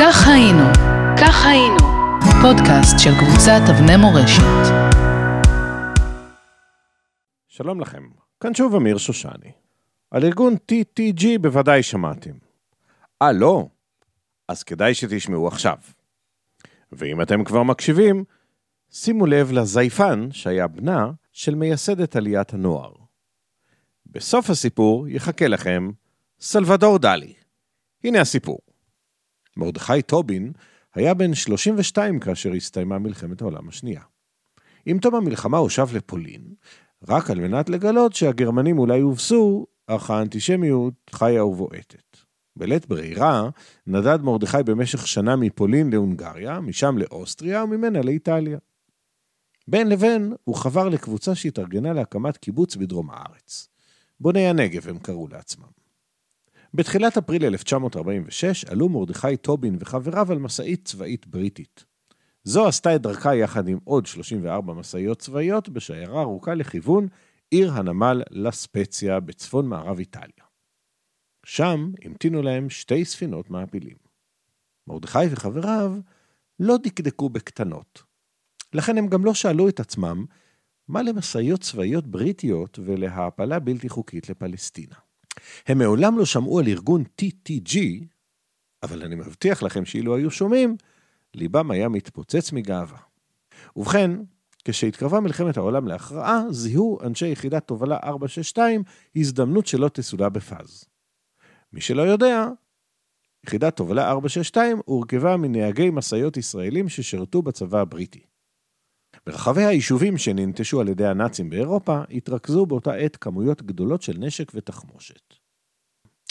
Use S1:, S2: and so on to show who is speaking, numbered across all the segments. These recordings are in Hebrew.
S1: כך היינו, כך היינו, פודקאסט של קבוצת אבני מורשת.
S2: שלום לכם, כאן שוב אמיר שושני. על ארגון TTG בוודאי שמעתם. אה, לא? אז כדאי שתשמעו עכשיו. ואם אתם כבר מקשיבים, שימו לב לזייפן שהיה בנה של מייסדת עליית הנוער. בסוף הסיפור יחכה לכם סלבדור דלי. הנה הסיפור. מרדכי טובין היה בן 32 כאשר הסתיימה מלחמת העולם השנייה. עם תום המלחמה הוא שב לפולין, רק על מנת לגלות שהגרמנים אולי הובסו, אך האנטישמיות חיה ובועטת. בלית ברירה, נדד מרדכי במשך שנה מפולין להונגריה, משם לאוסטריה וממנה לאיטליה. בין לבין, הוא חבר לקבוצה שהתארגנה להקמת קיבוץ בדרום הארץ. בוני הנגב הם קראו לעצמם. בתחילת אפריל 1946 עלו מרדכי טובין וחבריו על משאית צבאית בריטית. זו עשתה את דרכה יחד עם עוד 34 משאיות צבאיות בשיירה ארוכה לכיוון עיר הנמל לספציה בצפון מערב איטליה. שם המתינו להם שתי ספינות מעפילים. מרדכי וחבריו לא דקדקו בקטנות. לכן הם גם לא שאלו את עצמם מה למשאיות צבאיות בריטיות ולהעפלה בלתי חוקית לפלסטינה. הם מעולם לא שמעו על ארגון TTG, אבל אני מבטיח לכם שאילו היו שומעים, ליבם היה מתפוצץ מגאווה. ובכן, כשהתקרבה מלחמת העולם להכרעה, זיהו אנשי יחידת תובלה 462 הזדמנות שלא תסולא בפז. מי שלא יודע, יחידת תובלה 462 הורכבה מנהגי משאיות ישראלים ששירתו בצבא הבריטי. ברחבי היישובים שננטשו על ידי הנאצים באירופה, התרכזו באותה עת כמויות גדולות של נשק ותחמושת.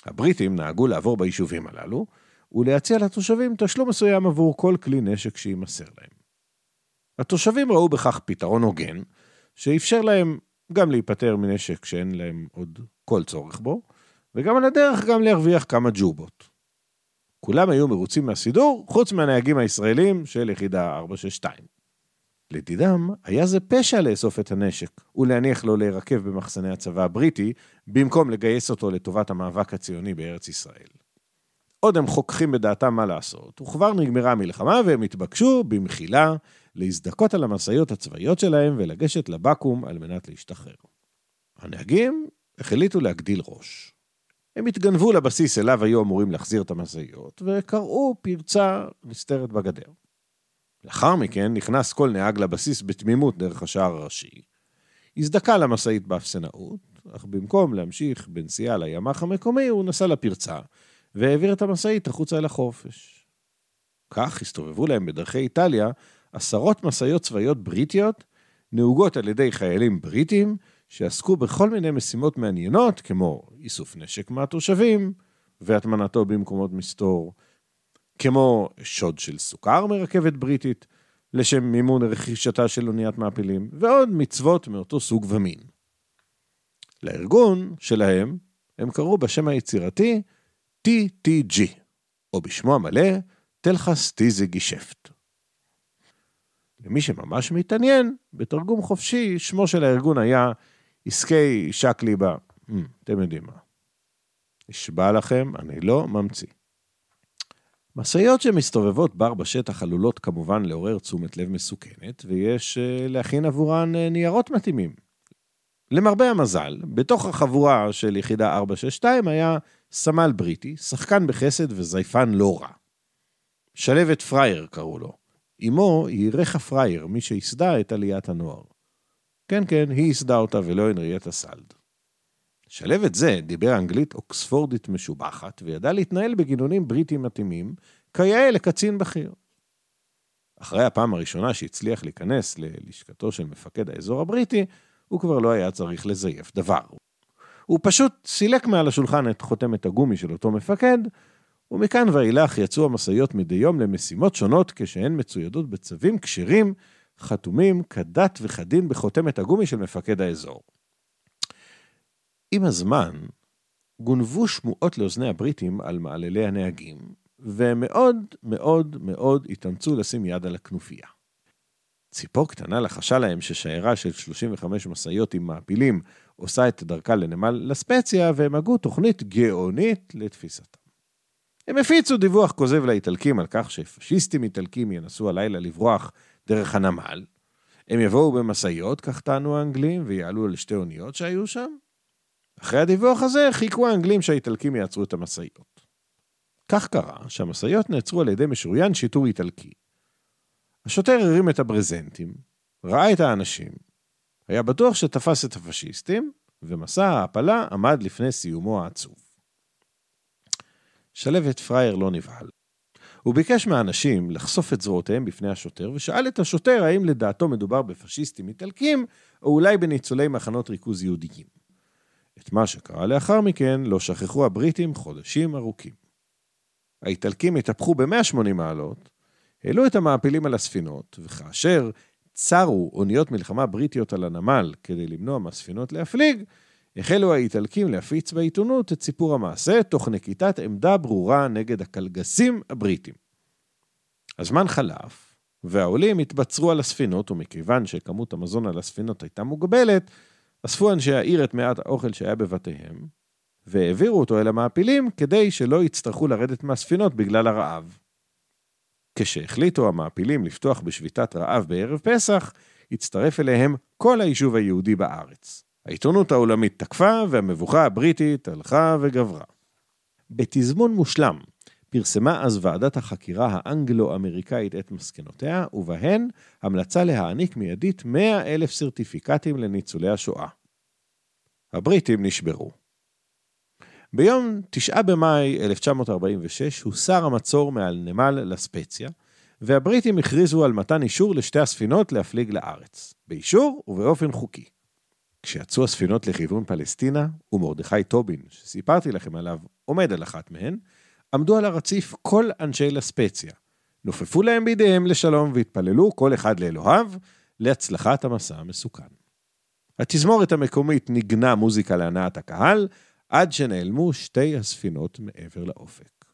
S2: הבריטים נהגו לעבור ביישובים הללו, ולהציע לתושבים תשלום מסוים עבור כל כלי נשק שיימסר להם. התושבים ראו בכך פתרון הוגן, שאפשר להם גם להיפטר מנשק שאין להם עוד כל צורך בו, וגם על הדרך גם להרוויח כמה ג'ובות. כולם היו מרוצים מהסידור, חוץ מהנהגים הישראלים של יחידה 462. לדידם, היה זה פשע לאסוף את הנשק ולהניח לו להירקב במחסני הצבא הבריטי, במקום לגייס אותו לטובת המאבק הציוני בארץ ישראל. עוד הם חוככים בדעתם מה לעשות, וכבר נגמרה המלחמה והם התבקשו, במחילה, להזדכות על המשאיות הצבאיות שלהם ולגשת לבקו"ם על מנת להשתחרר. הנהגים החליטו להגדיל ראש. הם התגנבו לבסיס אליו היו אמורים להחזיר את המשאיות, וקראו פרצה נסתרת בגדר. לאחר מכן נכנס כל נהג לבסיס בתמימות דרך השער הראשי, הזדכה למשאית באפסנאות, אך במקום להמשיך בנסיעה לימ"ח המקומי, הוא נסע לפרצה, והעביר את המשאית החוצה אל החופש. כך הסתובבו להם בדרכי איטליה עשרות משאיות צבאיות בריטיות, נהוגות על ידי חיילים בריטים, שעסקו בכל מיני משימות מעניינות, כמו איסוף נשק מהתושבים, והטמנתו במקומות מסתור, כמו שוד של סוכר מרכבת בריטית, לשם מימון רכישתה של אוניית מעפילים, ועוד מצוות מאותו סוג ומין. לארגון שלהם הם קראו בשם היצירתי TTG, או בשמו המלא, תלחס טיזה גישפט. למי שממש מתעניין, בתרגום חופשי, שמו של הארגון היה עסקי שקליבה. Hmm, אתם יודעים מה. נשבע לכם, אני לא ממציא. משאיות שמסתובבות בר בשטח עלולות כמובן לעורר תשומת לב מסוכנת, ויש אה, להכין עבורן אה, ניירות מתאימים. למרבה המזל, בתוך החבורה של יחידה 462 היה סמל בריטי, שחקן בחסד וזייפן לא רע. שלהבת פרייר קראו לו. אמו היא רכה פרייר, מי שייסדה את עליית הנוער. כן, כן, היא ייסדה אותה ולא הנרייטה סלד. שלבת זה דיבר אנגלית אוקספורדית משובחת, וידע להתנהל בגינונים בריטיים מתאימים, כיאה לקצין בכיר. אחרי הפעם הראשונה שהצליח להיכנס ללשכתו של מפקד האזור הבריטי, הוא כבר לא היה צריך לזייף דבר. הוא פשוט סילק מעל השולחן את חותמת הגומי של אותו מפקד, ומכאן ואילך יצאו המשאיות מדי יום למשימות שונות כשהן מצוידות בצווים כשרים, חתומים כדת וכדין בחותמת הגומי של מפקד האזור. עם הזמן, גונבו שמועות לאוזני הבריטים על מעללי הנהגים, והם מאוד מאוד מאוד התאמצו לשים יד על הכנופיה. ציפור קטנה לחשה להם ששיירה של 35 משאיות עם מעפילים עושה את דרכה לנמל לספציה, והם הגו תוכנית גאונית לתפיסתם. הם הפיצו דיווח כוזב לאיטלקים על כך שפשיסטים איטלקים ינסו הלילה לברוח דרך הנמל. הם יבואו במשאיות, כך טענו האנגלים, ויעלו על שתי אוניות שהיו שם. אחרי הדיווח הזה חיכו האנגלים שהאיטלקים יעצרו את המשאיות. כך קרה שהמשאיות נעצרו על ידי משוריין שיטור איטלקי. השוטר הרים את הברזנטים, ראה את האנשים, היה בטוח שתפס את הפשיסטים, ומסע ההעפלה עמד לפני סיומו העצוב. שלוות פרייר לא נבהל. הוא ביקש מהאנשים לחשוף את זרועותיהם בפני השוטר, ושאל את השוטר האם לדעתו מדובר בפשיסטים איטלקים, או אולי בניצולי מחנות ריכוז יהודיים. את מה שקרה לאחר מכן לא שכחו הבריטים חודשים ארוכים. האיטלקים התהפכו ב-180 מעלות, העלו את המעפילים על הספינות, וכאשר צרו אוניות מלחמה בריטיות על הנמל כדי למנוע מהספינות להפליג, החלו האיטלקים להפיץ בעיתונות את סיפור המעשה, תוך נקיטת עמדה ברורה נגד הקלגסים הבריטים. הזמן חלף, והעולים התבצרו על הספינות, ומכיוון שכמות המזון על הספינות הייתה מוגבלת, אספו אנשי העיר את מעט האוכל שהיה בבתיהם, והעבירו אותו אל המעפילים כדי שלא יצטרכו לרדת מהספינות בגלל הרעב. כשהחליטו המעפילים לפתוח בשביתת רעב בערב פסח, הצטרף אליהם כל היישוב היהודי בארץ. העיתונות העולמית תקפה, והמבוכה הבריטית הלכה וגברה. בתזמון מושלם, פרסמה אז ועדת החקירה האנגלו-אמריקאית את מסקנותיה, ובהן המלצה להעניק מיידית 100 אלף סרטיפיקטים לניצולי השואה. הבריטים נשברו. ביום 9 במאי 1946 הוסר המצור מעל נמל לספציה, והבריטים הכריזו על מתן אישור לשתי הספינות להפליג לארץ, באישור ובאופן חוקי. כשיצאו הספינות לכיוון פלסטינה, ומרדכי טובין, שסיפרתי לכם עליו, עומד על אחת מהן, עמדו על הרציף כל אנשי לספציה. נופפו להם בידיהם לשלום והתפללו כל אחד לאלוהיו להצלחת המסע המסוכן. התזמורת המקומית ניגנה מוזיקה להנאת הקהל, עד שנעלמו שתי הספינות מעבר לאופק.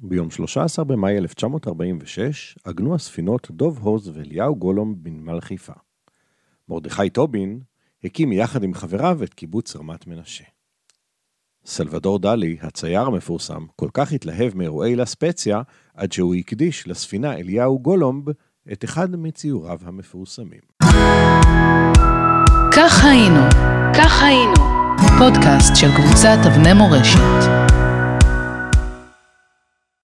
S2: ביום 13 במאי 1946 עגנו הספינות דוב הוז ואליהו גולום בנמל חיפה. מרדכי טובין הקים יחד עם חבריו את קיבוץ רמת מנשה. סלבדור דלי, הצייר המפורסם, כל כך התלהב מאירועי לספציה, עד שהוא הקדיש לספינה אליהו גולומב את אחד מציוריו המפורסמים.
S1: כך היינו, כך היינו, פודקאסט של קבוצת אבני מורשת.